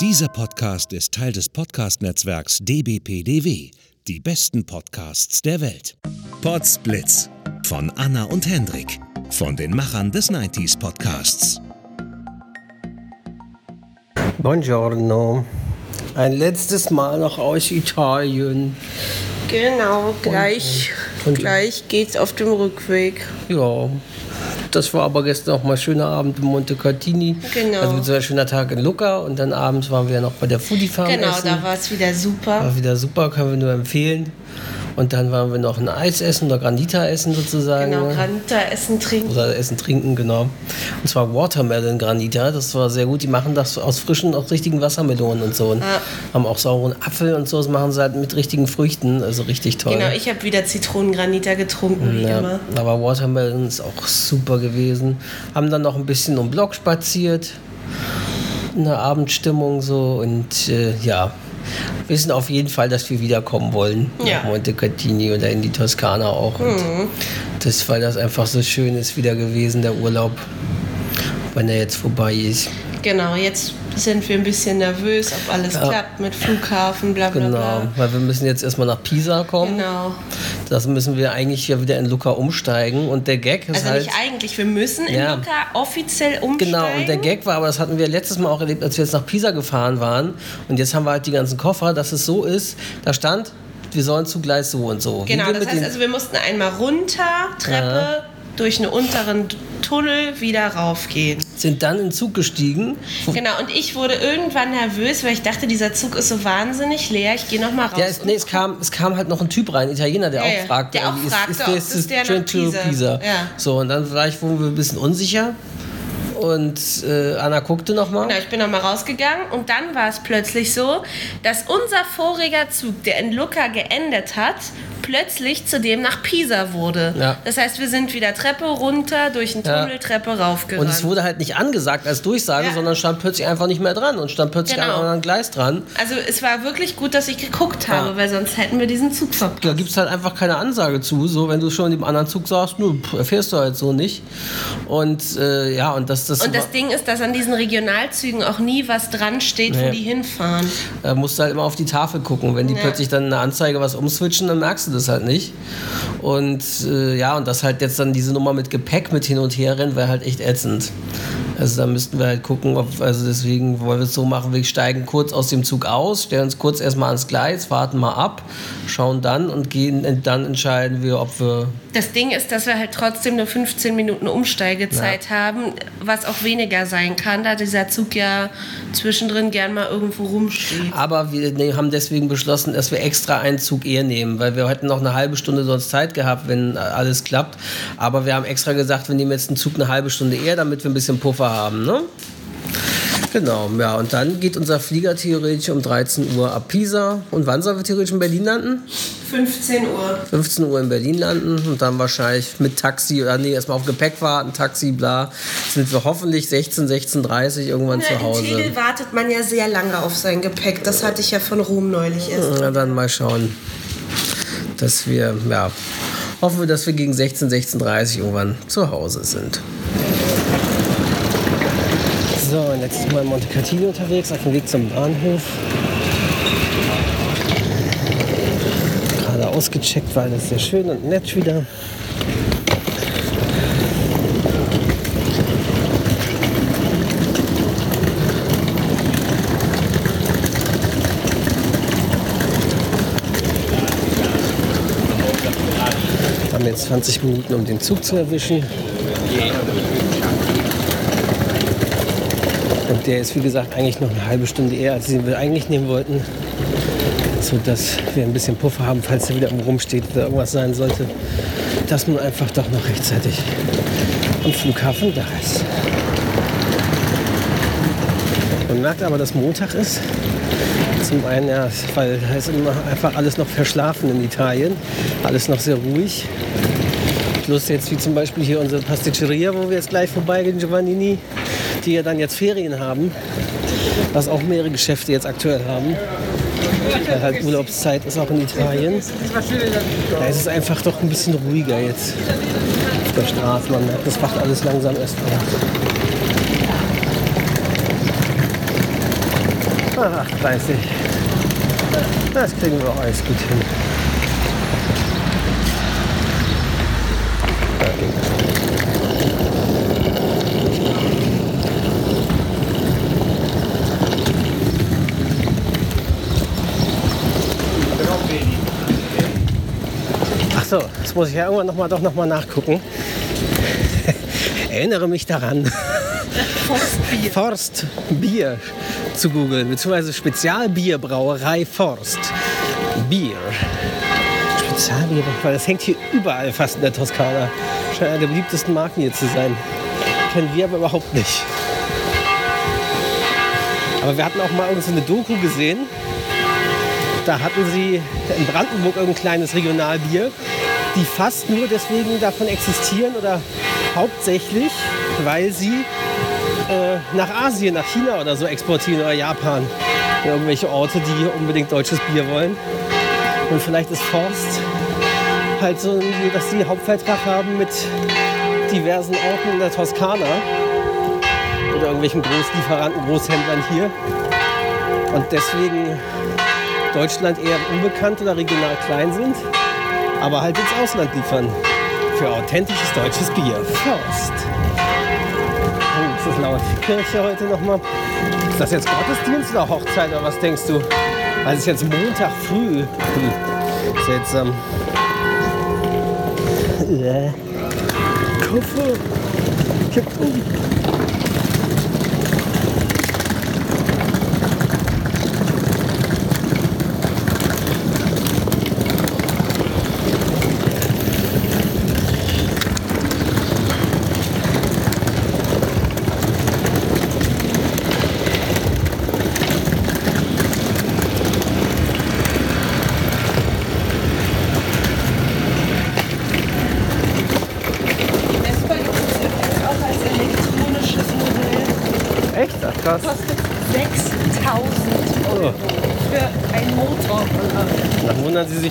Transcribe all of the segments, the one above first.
Dieser Podcast ist Teil des Podcast-Netzwerks dbpdw. Die besten Podcasts der Welt. Podsblitz von Anna und Hendrik von den Machern des 90s Podcasts. Buongiorno. Ein letztes Mal noch aus Italien. Genau, gleich, und- gleich geht's auf dem Rückweg. Ja, das war aber gestern auch mal schöner Abend in Monte Cartini. Genau. Also beziehungsweise ein schöner Tag in Lucca und dann abends waren wir noch bei der Foodie Farm Genau, essen. da war es wieder super. War wieder super, können wir nur empfehlen. Und dann waren wir noch ein Eis essen oder Granita essen sozusagen. Genau, Granita essen, trinken. Oder Essen, Trinken, genau. Und zwar Watermelon Granita, das war sehr gut. Die machen das aus frischen, aus richtigen Wassermelonen und so. Und Ja. haben auch sauren Apfel und so. Das machen sie halt mit richtigen Früchten, also richtig toll. Genau, ich habe wieder Zitronengranita getrunken, wie Ja, immer. aber Watermelon ist auch super gewesen. Haben dann noch ein bisschen um Block spaziert. In der Abendstimmung so und äh, ja. Wissen auf jeden Fall, dass wir wiederkommen wollen. Ja. Nach Monte Catini oder in die Toskana auch. Und Mhm. das, weil das einfach so schön ist wieder gewesen, der Urlaub. Wenn er jetzt vorbei ist. Genau, jetzt sind wir ein bisschen nervös, ob alles klappt mit Flughafen, bla bla Genau. bla. Weil wir müssen jetzt erstmal nach Pisa kommen. Genau. Das müssen wir eigentlich ja wieder in Luca umsteigen. Und der Gag ist Also halt. nicht eigentlich, wir müssen in Ja. Lucca offiziell umsteigen. Genau, und der Gag war, aber das hatten wir letztes Mal auch erlebt, als wir jetzt nach Pisa gefahren waren. Und jetzt haben wir halt die ganzen Koffer, dass es so ist, da stand, wir sollen zu Gleis so und so. Genau, das heißt also, wir mussten einmal runter, Treppe, durch einen unteren Tunnel wieder raufgehen. sind dann in den Zug gestiegen. Genau, und ich wurde irgendwann nervös, weil ich dachte, dieser Zug ist so wahnsinnig leer. Ich gehe nochmal raus. Ja, es, nee, es, kam, es kam halt noch ein Typ rein, ein Italiener, der Ja, auch fragte, Der auch fragte, ob das der nach Train to Pisa- Ja. So, und dann war ich wurden wir ein bisschen unsicher. Und äh, Anna guckte nochmal. Genau, ich bin nochmal rausgegangen und dann war es plötzlich so, dass unser voriger Zug, der in Lucca geendet hat, plötzlich zu dem nach Pisa wurde. Ja. Das heißt, wir sind wieder Treppe runter, durch einen Ja. Tunnel, Treppe raufgerannt. Und es wurde halt nicht angesagt als Durchsage, Ja. sondern stand plötzlich einfach nicht mehr dran und stand plötzlich Genau. an einem anderen Gleis dran. also es war wirklich gut, dass ich geguckt habe, Ja. weil sonst hätten wir diesen Zug verpasst. Da gibt es halt einfach keine Ansage zu. So, wenn du schon in dem anderen Zug sagst, pff, erfährst du halt so nicht. Und äh, ja, und das, das, Und das Ding ist, dass an diesen Regionalzügen auch nie was dran steht, wo Nee. die hinfahren. äh, musst du halt immer auf die Tafel gucken. Wenn die Ja. plötzlich dann eine Anzeige was umswitchen, dann merkst du das halt nicht. Und äh, ja, und das halt jetzt dann diese Nummer mit Gepäck mit hin und her rennen, wäre halt echt ätzend. Also da müssten wir halt gucken, ob, also deswegen wollen wir es so machen, wir steigen kurz aus dem Zug aus, stellen uns kurz erstmal ans Gleis, warten mal ab, schauen dann und gehen, dann entscheiden wir, ob wir Das Ding ist, dass wir halt trotzdem nur 15 Minuten Umsteigezeit haben, was auch weniger sein kann, da dieser Zug ja zwischendrin gern mal irgendwo rumsteht. Aber wir haben deswegen beschlossen, dass wir extra einen Zug eher nehmen, weil wir hätten noch eine halbe Stunde sonst Zeit gehabt, wenn alles klappt. Aber wir haben extra gesagt, wir nehmen jetzt einen Zug eine halbe Stunde eher, damit wir ein bisschen Puffer haben. Ne? Genau, ja, und dann geht unser Flieger theoretisch um 13 Uhr ab Pisa. Und wann sollen wir theoretisch in Berlin landen? 15 Uhr. 15 Uhr in Berlin landen und dann wahrscheinlich mit Taxi, oder nee, erstmal auf Gepäck warten, Taxi, bla, sind wir hoffentlich 16, 16.30 irgendwann zu In Hause. Tegel wartet man ja sehr lange auf sein Gepäck. Das hatte ich ja von Rom neulich erst. Na, dann mal schauen, dass wir, ja, hoffen wir, dass wir gegen 16, 16.30 irgendwann zu Hause sind. So, letztes Mal in Monte Cartino unterwegs, auf dem Weg zum Bahnhof. Gerade ausgecheckt, weil das sehr schön und nett wieder. Haben jetzt 20 Minuten, um den Zug zu erwischen. Und der ist, wie gesagt, eigentlich noch eine halbe Stunde eher, als wir eigentlich nehmen wollten. Sodass wir ein bisschen Puffer haben, falls er wieder rumsteht oder irgendwas sein sollte. Dass man einfach doch noch rechtzeitig am Flughafen da ist. Man merkt aber, dass Montag ist. Zum einen, ja, weil ist immer einfach alles noch verschlafen in Italien. Alles noch sehr ruhig. Plus jetzt wie zum Beispiel hier unsere Pasticceria, wo wir jetzt gleich vorbeigehen, Giovannini, die ja dann jetzt Ferien haben. Was auch mehrere Geschäfte jetzt aktuell haben. Weil halt Urlaubszeit ist auch in Italien. Da ist es einfach doch ein bisschen ruhiger jetzt auf der Straße. Man merkt, das wacht alles langsam erst auf. 38. Das kriegen wir auch alles gut hin. Ach so, das muss ich ja irgendwann noch mal, doch noch mal nachgucken. Erinnere mich daran. Forstbier. Forstbier zu googeln, beziehungsweise Spezialbierbrauerei Forst. Bier. Spezialbier, das hängt hier überall fast in der Toskana. Scheint einer der beliebtesten Marken hier zu sein. Kennen wir aber überhaupt nicht. Aber wir hatten auch mal irgendeine Doku gesehen. Da hatten sie in Brandenburg irgendein kleines Regionalbier, die fast nur deswegen davon existieren oder hauptsächlich, weil sie äh, nach Asien, nach China oder so exportieren oder Japan. In irgendwelche Orte, die unbedingt deutsches Bier wollen. Und vielleicht ist Forst halt so, dass sie Hauptvertrag haben mit diversen Orten in der Toskana oder irgendwelchen Großlieferanten, Großhändlern hier. Und deswegen Deutschland eher unbekannt oder regional klein sind, aber halt ins Ausland liefern. Für authentisches deutsches Bier. Forst. Ist das laut. Kirche heute nochmal. Ist das jetzt Gottesdienst oder Hochzeit oder was denkst du? Es ist jetzt Montag früh. Hm. Seltsam. Äh. Koffer. Kippt um. Vespa gibt es übrigens auch als elektronisches Modell. Echt? Ach, krass. Kostet 6000 Euro für einen Motor. Dann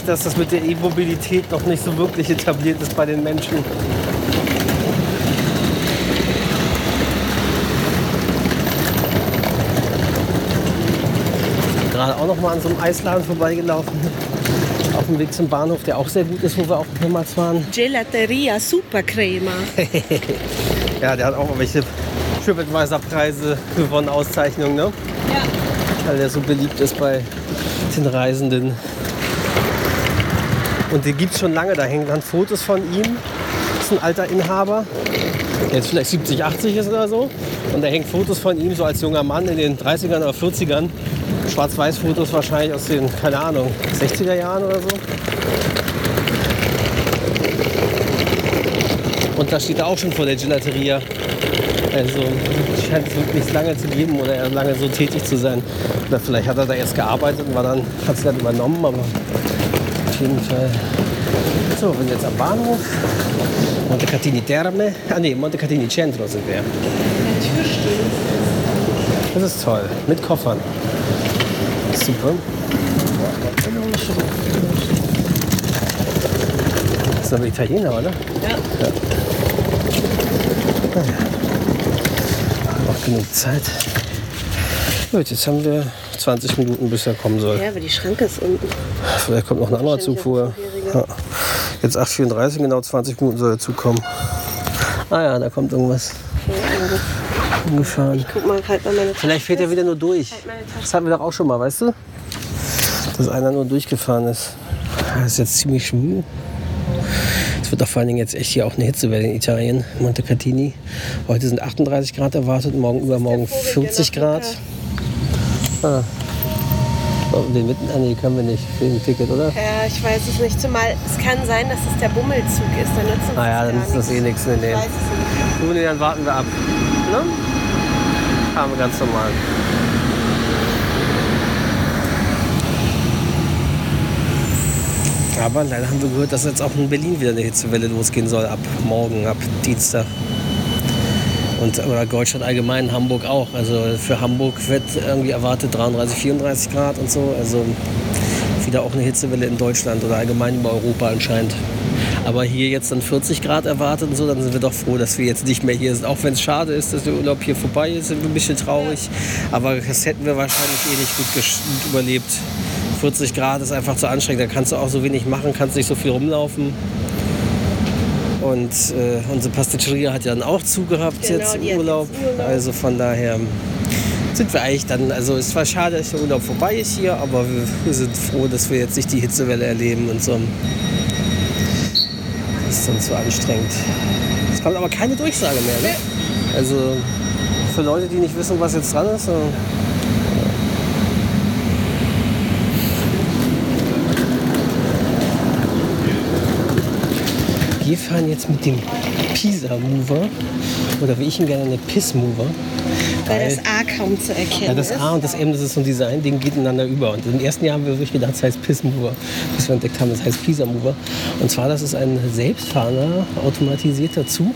dass das mit der E-Mobilität noch nicht so wirklich etabliert ist bei den Menschen. Gerade auch noch mal an so einem Eisladen vorbeigelaufen. Auf dem Weg zum Bahnhof, der auch sehr gut ist, wo wir auch mehrmals waren. Gelateria Supercrema. Ja, der hat auch welche TripAdvisor-Preise gewonnen, Auszeichnungen, ne? Ja. weil der so beliebt ist bei den Reisenden. Und den gibt es schon lange, da hängen dann Fotos von ihm. Das ist ein alter Inhaber, der jetzt vielleicht 70, 80 ist oder so. Und da hängen Fotos von ihm so als junger Mann in den 30ern oder 40ern. Schwarz-Weiß-Fotos wahrscheinlich aus den, keine Ahnung, 60er Jahren oder so. Und da steht er auch schon vor der Gelateria. Also scheint es wirklich lange zu geben oder er lange so tätig zu sein. Oder vielleicht hat er da erst gearbeitet und war dann, hat es dann übernommen, aber auf jeden Fall. So, wir sind jetzt am Bahnhof. Monte Catini Terme. Ah nee, Monte Catini Centro sind wir. Der Tür steht. Das ist toll. Mit Koffern. Super. Das ist aber Italiener, oder? Ja. Noch genug Zeit. Gut, jetzt haben wir 20 Minuten, bis er kommen soll. ja, aber die Schranke ist unten. Vielleicht kommt noch ein anderer Zug vorher. Ja. Jetzt 8.34, genau 20 Minuten soll er zukommen. Ah ja, da kommt irgendwas umgefahren. Guck mal, halt mal meine Tasche. Vielleicht fährt er wieder nur durch. Halt. Das hatten wir doch auch schon mal, weißt du? Dass einer nur durchgefahren ist. Das ist jetzt ziemlich schwül. Es wird doch vor allen Dingen jetzt echt hier auch eine Hitzewelle in Italien, Monte Catini. Heute sind 38 Grad erwartet, morgen übermorgen Vogel, der 40 noch Grad. Ah. Oh, den mitten, ah, nee, können wir nicht für ein Ticket, oder? Ja, ich weiß es nicht. Zumal es kann sein, dass es der Bummelzug ist. Dann nützt uns Ah ja, das dann ist das eh nichts. Nee, nee. Ich weiß es nicht. Gut, nee, dann warten wir ab. Ne? Fahren wir ganz normal. Aber leider haben wir gehört, dass jetzt auch in Berlin wieder eine Hitzewelle losgehen soll, ab morgen, ab Dienstag. Und oder Deutschland allgemein, Hamburg auch. Also für Hamburg wird irgendwie erwartet 33, 34 Grad und so. Also wieder auch eine Hitzewelle in Deutschland oder allgemein über Europa anscheinend. Aber hier jetzt dann 40 Grad erwartet und so, dann sind wir doch froh, dass wir jetzt nicht mehr hier sind. Auch wenn es schade ist, dass der Urlaub hier vorbei ist, sind wir ein bisschen traurig. Aber das hätten wir wahrscheinlich eh nicht gut überlebt. 40 Grad ist einfach zu anstrengend. Da kannst du auch so wenig machen, kannst nicht so viel rumlaufen. Und äh, unsere Pasticceria hat ja dann auch zugehabt Genau, jetzt im Urlaub. jetzt Urlaub. Also von daher sind wir eigentlich dann, also es war schade, dass der Urlaub vorbei ist hier, aber wir, wir sind froh, dass wir jetzt nicht die Hitzewelle erleben und so. Das ist sonst so anstrengend. Es kommt aber keine Durchsage mehr. Ne? Also für Leute, die nicht wissen, was jetzt dran ist. So. Wir fahren jetzt mit dem Pisa Mover oder wie ich ihn gerne nenne, Piss Mover. Weil das A kaum zu erkennen Ja, das ist. A und das M, das ist so ein Design-Ding, geht ineinander über. Und im ersten Jahr haben wir wirklich gedacht, es heißt Piss Mover, bis wir entdeckt haben, es heißt Pisa Mover. Und zwar, das ist ein selbstfahrender, automatisierter Zug,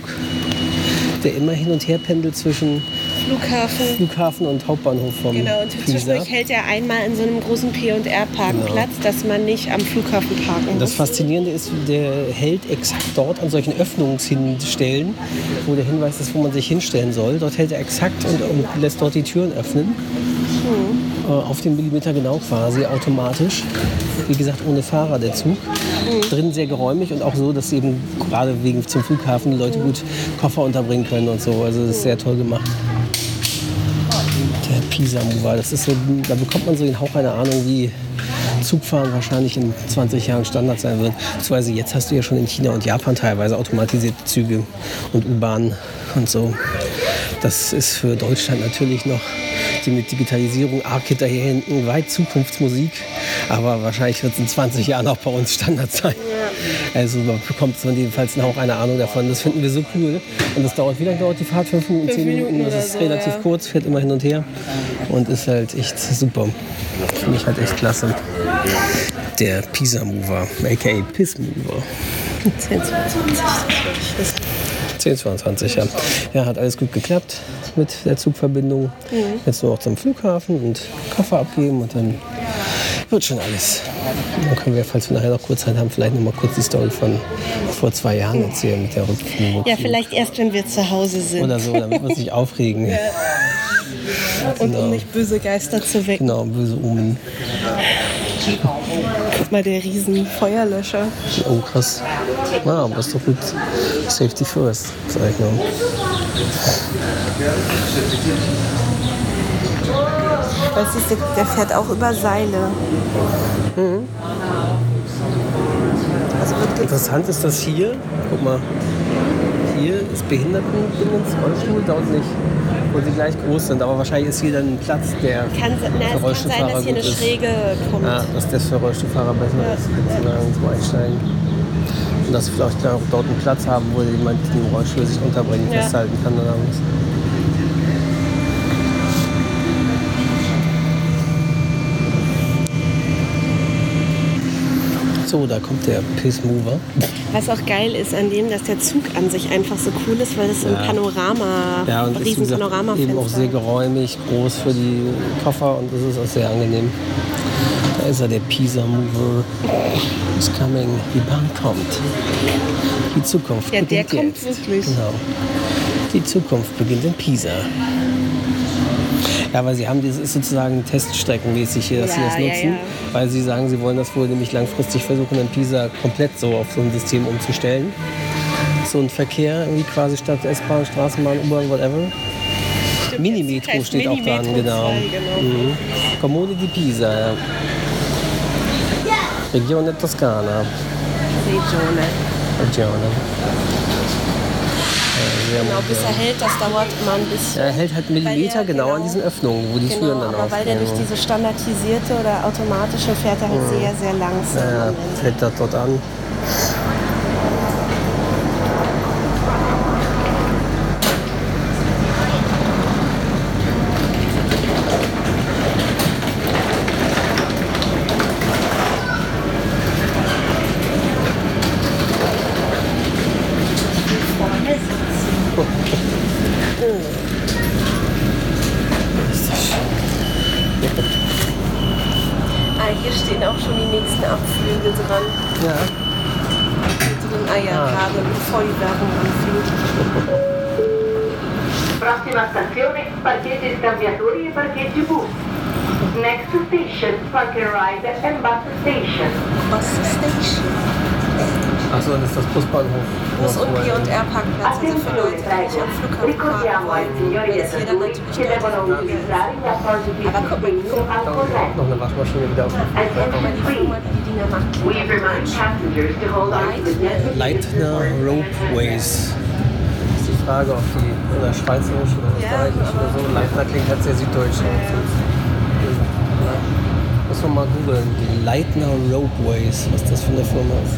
der immer hin und her pendelt zwischen Flughafen. Flughafen und Hauptbahnhof vom Genau, und zwischendurch hält er einmal in so einem großen P&R-Parkplatz, dass man nicht am Flughafen parken Das muss. Faszinierende ist, der hält exakt dort an solchen Öffnungshinstellen, wo der Hinweis ist, wo man sich hinstellen soll. Dort hält er exakt und, und lässt dort die Türen öffnen. Äh, auf den Millimeter genau quasi, automatisch. Wie gesagt, ohne Fahrer der Zug. Drin sehr geräumig und auch so, dass eben gerade wegen zum Flughafen die Leute gut Koffer unterbringen können und so. Also das ist sehr toll gemacht. Pisa Mover, das ist so, da bekommt man so den Hauch einer Ahnung, wie Zugfahren wahrscheinlich in 20 Jahren Standard sein wird. Beziehungsweise jetzt hast du ja schon in China und Japan teilweise automatisierte Züge und U-Bahnen und so. Das ist für Deutschland natürlich noch die mit Digitalisierung arg hinterher hinten weit Zukunftsmusik. Aber wahrscheinlich wird es in 20 Jahren auch bei uns Standard sein. Also man bekommt von jedenfalls auch eine Ahnung davon. Das finden wir so cool. Und das dauert, wie lange dauert die Fahrt? Fünf Minuten, zehn Minuten? Das ist so, relativ ja. kurz, fährt immer hin und her. Und ist halt echt super. Finde ich halt echt klasse. Der Pisa Mover, aka Piss Mover. 10, 22. 1022, ja. Ja, hat alles gut geklappt mit der Zugverbindung. Jetzt nur noch zum Flughafen und Koffer abgeben und dann wird schon alles. Dann können wir, falls wir nachher noch kurz Zeit haben, vielleicht noch mal kurz die Story von vor zwei Jahren erzählen mit der Rückflug. Ja, vielleicht erst, wenn wir zu Hause sind. Oder so, damit wir uns nicht aufregen. Und um nicht böse Geister zu wecken. Genau, böse Omen. Guck mal, der riesen Feuerlöscher. Oh, krass. Ah, aber ist doch gut. Safety first, sag ich mal. Was ist der, der fährt auch über Seile. Also wird ge- Interessant ist das hier. Guck mal. Hier ist Behindertendingens, Rollstuhl, dort nicht. Wo sie gleich groß sind. Aber wahrscheinlich ist hier dann ein Platz, der kann, für na, es kann sein, Rollstuhlfahrer dass hier eine gut ist. Schräge kommt. Ja, dass das für Rollstuhlfahrer besser ist, sozusagen zum Einsteigen. Und dass wir vielleicht auch dort einen Platz haben, wo jemand den Rollstuhl sich unterbringen, Ja. festhalten kann oder was. So, da kommt der Piss Mover. Was auch geil ist an dem, dass der Zug an sich einfach so cool ist, weil das so ein Ja. Panorama, Ja, und ist riesen Panoramafenster. eben auch sehr geräumig, groß für die Koffer und das ist auch sehr angenehm. Da ist er, der Pisa Mover. Is coming. Die Bahn kommt. Die Zukunft Ja, der beginnt kommt jetzt. wirklich. Genau. Die Zukunft beginnt in Pisa. Ja, weil sie haben, das ist sozusagen teststreckenmäßig hier, dass sie Ja, das ja, nutzen, ja. weil sie sagen, sie wollen das wohl nämlich langfristig versuchen, in Pisa komplett so auf so ein System umzustellen. So ein Verkehr, irgendwie quasi statt S-Bahn, Straßenbahn, U-Bahn, whatever. Minimetro heißt steht auch dran, Minimetro genau. 2, genau. Mhm. Comune di Pisa, ja. Regione Toskana. Regione. Regione. Genau, bis er hält, das dauert immer ein bisschen. Er hält halt Millimeter der- genau, an genau. diesen Öffnungen, wo die Genau, Türen dann aber weil der durch diese standardisierte oder automatische fährt er halt sehr, sehr langsam. Ja, fällt das dort an. Ah, hier stehen auch schon die nächsten Abflüge dran. Ja. Zu den Ah ja, Ah. gerade bevor die Werbung anfing. Prossima stazione, parcheggi scambiatori e parcheggi bus. Next station, park and ride and bus station. Bus Station. Achso, das ist das Busbahnhof. Bus- und R-Parkplatz, also für Leute, die nicht am Flughafen parken wollen. Weil es jeder natürlich deutlich billiger ist. Aber guck mal, die Firma- Noch eine Waschmaschine wieder auf dem Attention Die Dinger designated Leitner Ropeways. Ist die Frage, ob die oder schweizerisch oder Ja, österreichisch oder so. Leitner klingt halt sehr süddeutsch. Muss man mal googeln. Die Leitner Ropeways, was das für eine Firma ist.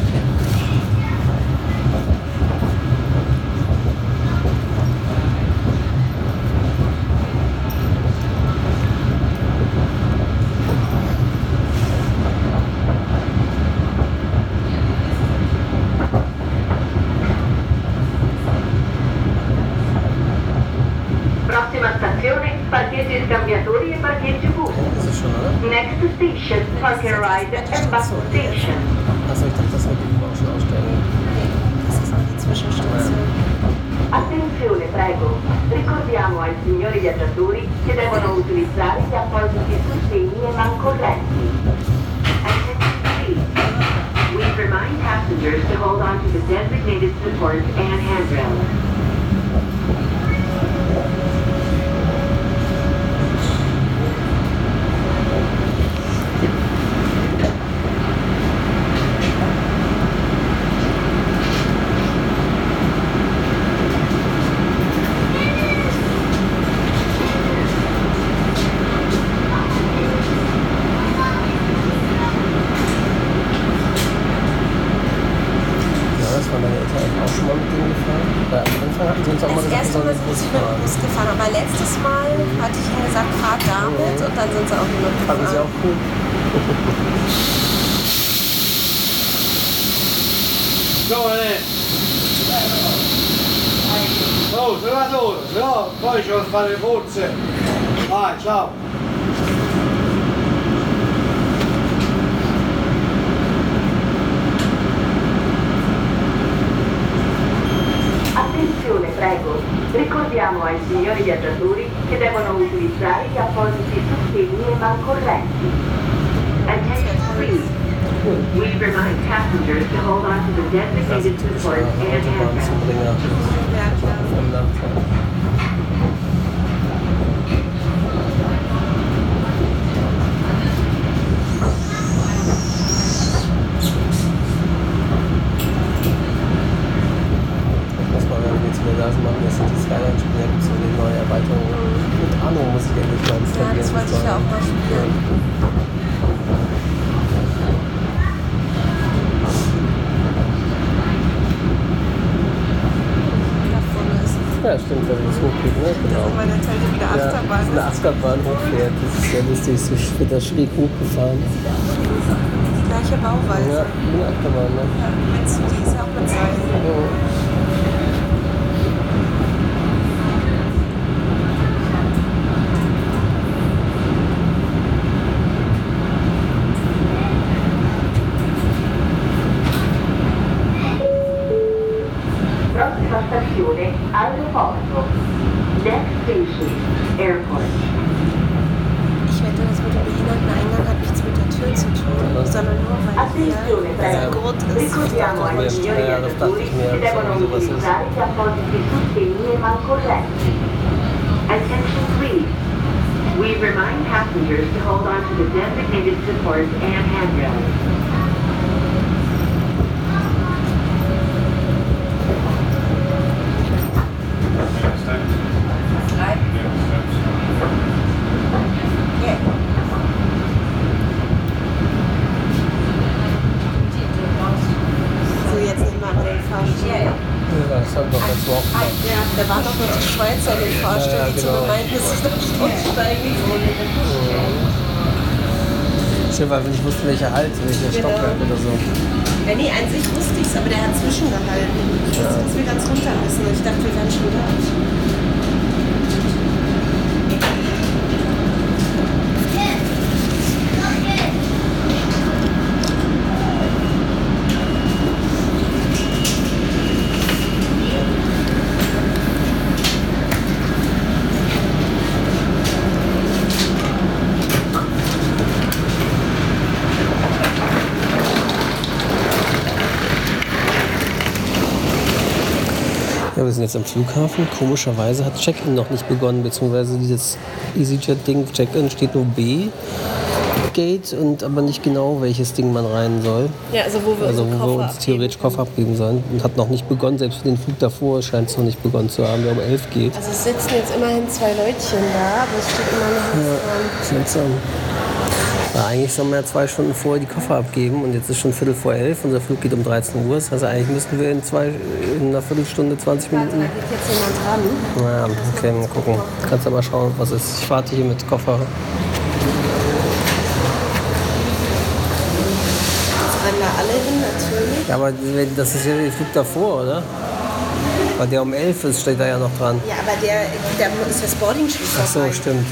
Fare le forze. Vai, ciao! Attenzione, prego. Ricordiamo ai signori viaggiatori che devono utilizzare gli appositi sostegni e mancorrenti. Attention please. We remind passengers to hold on to the designated supports and Autobahn jetzt die Skyline-Spiele, gibt es so eine neue Erweiterung. Mit Anno muss ich endlich mal Ja, installieren. das wollte ich ja auch mal spielen. Ist Ja, stimmt, wenn es hochgeht, ne? Genau. meine Tante wieder Ja, Achterbahn. eine Achterbahn hochfährt. Das ist sehr lustig. Ich bin da schräg hochgefahren. Die gleiche Bauweise. Ja, eine Achterbahn, ne? Meinst du, die ist auch mit Seilen? Ja. Ich wette, das mit dem Behinderteneingang hat nichts mit der Tür zu tun, sondern nur, weil hier dieser Gurt ist. Ai Dachte ich mir, das dachte ich mir, dass sowas ist. Attention please. We remind passengers to hold on to the designated supports and handrails. Ja, letztes Mal auch gemacht. Ja, da waren doch noch die Schweizer in den Fahrstuhl, Ja, ja, genau. mir meinten, dass ich noch nicht aussteigen soll. Schön, weil wir nicht wussten, welcher Halt, welcher Genau. Stockwerk oder so. Ja, nee, an sich wusste ich es, aber der hat zwischengehalten. Ich wusste, dass wir ganz runter müssen. Ich dachte, wir wären schon da. Sind jetzt am Flughafen. Komischerweise hat Check-in noch nicht begonnen, beziehungsweise dieses EasyJet-Ding, Check-in steht nur B. Gate und aber nicht genau, welches Ding man rein soll. Ja, also wo wir Also wo wir uns theoretisch Koffer abgeben sollen. Und hat noch nicht begonnen, selbst für den Flug davor scheint es noch nicht begonnen zu haben, der um 11 geht. Also es sitzen jetzt immerhin zwei Leutchen da, aber es steht immer noch dran. Seltsam. Weil eigentlich sollen wir ja zwei Stunden vorher die Koffer abgeben und jetzt ist schon Viertel vor elf. Unser Flug geht um 13 Uhr. Das heißt, eigentlich müssten wir in, zwei, in einer Viertelstunde, 20 Da Minuten. geht jetzt jemand dran. Naja, okay, mal gucken. Kannst aber schauen, was ist. Ich warte hier mit Koffer. Jetzt rennen da alle hin, natürlich. Ja, aber das ist ja der Flug davor, oder? Weil der um 11 ist, steht da ja noch dran. Ja, aber der, der ist das Boarding-Schließ Ach so, stimmt.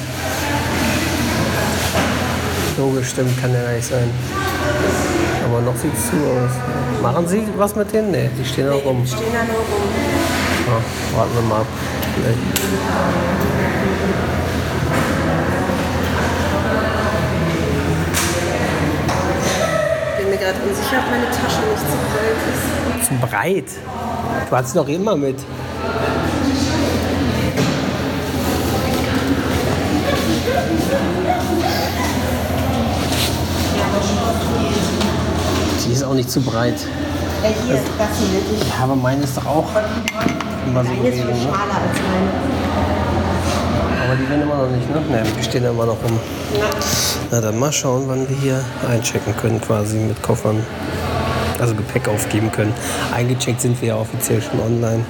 Logisch, stimmt, kann gar nicht sein. Aber noch sieht es zu aus. Machen Sie was mit denen? Nee, die stehen auch rum. Stehen da nur rum. Ja, warten wir mal ab. Vielleicht. Bin mir gerade unsicher, ob meine Tasche nicht zu breit ist. Zu breit. Du hast noch immer mit. Auch nicht zu breit. Ja, hier, das hier wirklich. Ja, aber meine ist doch auch immer so ist gewesen. Ne? schmaler als meine. Aber die werden immer noch nicht, ne? Ne, die stehen immer noch rum. Na dann mal schauen, wann wir hier einchecken können, quasi mit Koffern. Also Gepäck aufgeben können. Eingecheckt sind wir ja offiziell schon online.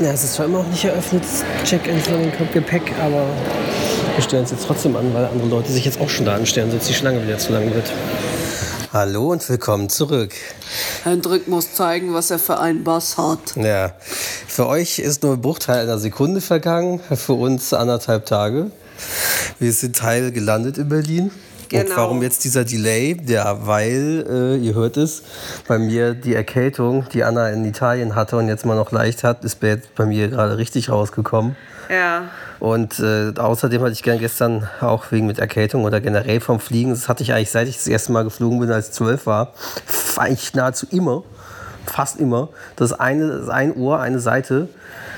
Ja, es ist zwar immer noch nicht eröffnet, Check-in von dem Gepäck, aber wir stellen es jetzt trotzdem an, weil andere Leute sich jetzt auch schon da anstellen, sonst die Schlange wieder zu lang wird. Hallo und willkommen zurück. Hendrik muss zeigen, was er für einen Bass hat. Ja, für euch ist nur ein Bruchteil einer Sekunde vergangen, für uns anderthalb Tage. Wir sind Teil gelandet in Berlin. Und Genau. warum jetzt dieser Delay? Ja, weil, äh, ihr hört es, bei mir die Erkältung, die Anna in Italien hatte und jetzt mal noch leicht hat, ist bei mir gerade richtig rausgekommen. Ja. Und äh, außerdem hatte ich gestern auch wegen mit Erkältung oder generell vom Fliegen, das hatte ich eigentlich seit ich das erste Mal geflogen bin, als ich zwölf war, eigentlich nahezu immer, fast immer, dass eine, das ein Ohr, eine Seite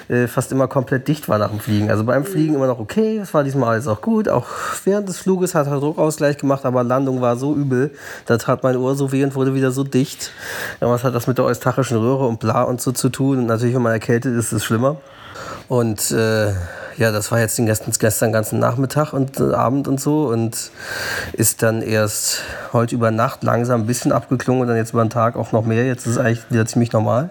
äh, fast immer komplett dicht war nach dem Fliegen. Also beim Fliegen immer noch okay, das war diesmal alles auch gut. Auch während des Fluges hat er Druckausgleich gemacht, aber Landung war so übel, da tat mein Ohr so weh und wurde wieder so dicht. Ja, was hat das mit der eustachischen Röhre und bla und so zu tun? Und natürlich, wenn man erkältet ist, ist es schlimmer. Und äh, ja, das war jetzt den gestern, gestern ganzen Nachmittag und äh, Abend und so und ist dann erst heute über Nacht langsam ein bisschen abgeklungen und dann jetzt über den Tag auch noch mehr. Jetzt ist es eigentlich wieder ziemlich normal.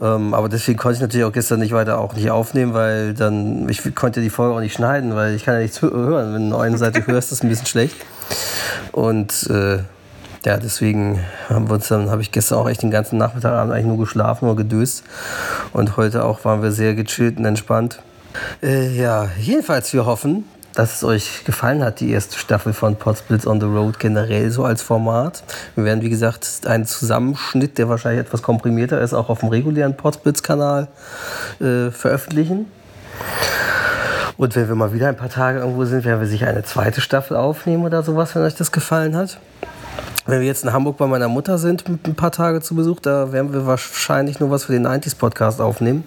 Ähm, aber deswegen konnte ich natürlich auch gestern nicht weiter auch nicht aufnehmen, weil dann, ich konnte die Folge auch nicht schneiden, weil ich kann ja nichts hö- hören. Wenn du eine Seite hörst, ist es ein bisschen schlecht. Und äh, ja, deswegen haben wir uns dann, habe ich gestern auch echt den ganzen Nachmittag eigentlich nur geschlafen, nur gedöst. Und heute auch waren wir sehr gechillt und entspannt. Äh, ja, jedenfalls, wir hoffen, dass es euch gefallen hat, die erste Staffel von Potsblitz on the Road generell so als Format. Wir werden, wie gesagt, einen Zusammenschnitt, der wahrscheinlich etwas komprimierter ist, auch auf dem regulären Potsblitz-Kanal äh, veröffentlichen. Und wenn wir mal wieder ein paar Tage irgendwo sind, werden wir sicher eine zweite Staffel aufnehmen oder sowas, wenn euch das gefallen hat. Wenn wir jetzt in Hamburg bei meiner Mutter sind, mit ein paar Tage zu Besuch, da werden wir wahrscheinlich nur was für den 90s Podcast aufnehmen.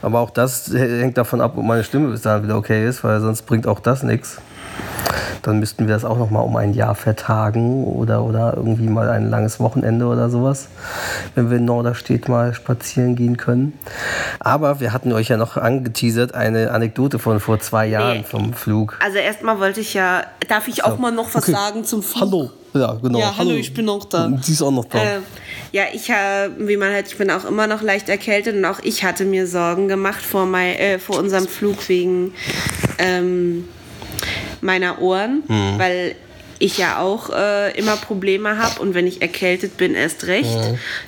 Aber auch das hängt davon ab, ob meine Stimme bis dahin wieder okay ist, weil sonst bringt auch das nichts. Dann müssten wir das auch noch mal um ein Jahr vertagen oder, oder irgendwie mal ein langes Wochenende oder sowas, wenn wir in Norderstedt mal spazieren gehen können. Aber wir hatten euch ja noch angeteasert, eine Anekdote von vor zwei Jahren Nee. vom Flug. Also erstmal wollte ich ja, darf ich auch mal noch was Okay. sagen zum Flug? Hallo. Ja, genau. Ja, hallo, ich bin auch da. Sie ist auch noch da. Äh, ja, ich habe, wie man hört, ich bin auch immer noch leicht erkältet und auch ich hatte mir Sorgen gemacht vor, mein, äh, vor unserem Flug wegen ähm, meiner Ohren, weil ich ja auch äh, immer Probleme habe und wenn ich erkältet bin, erst recht.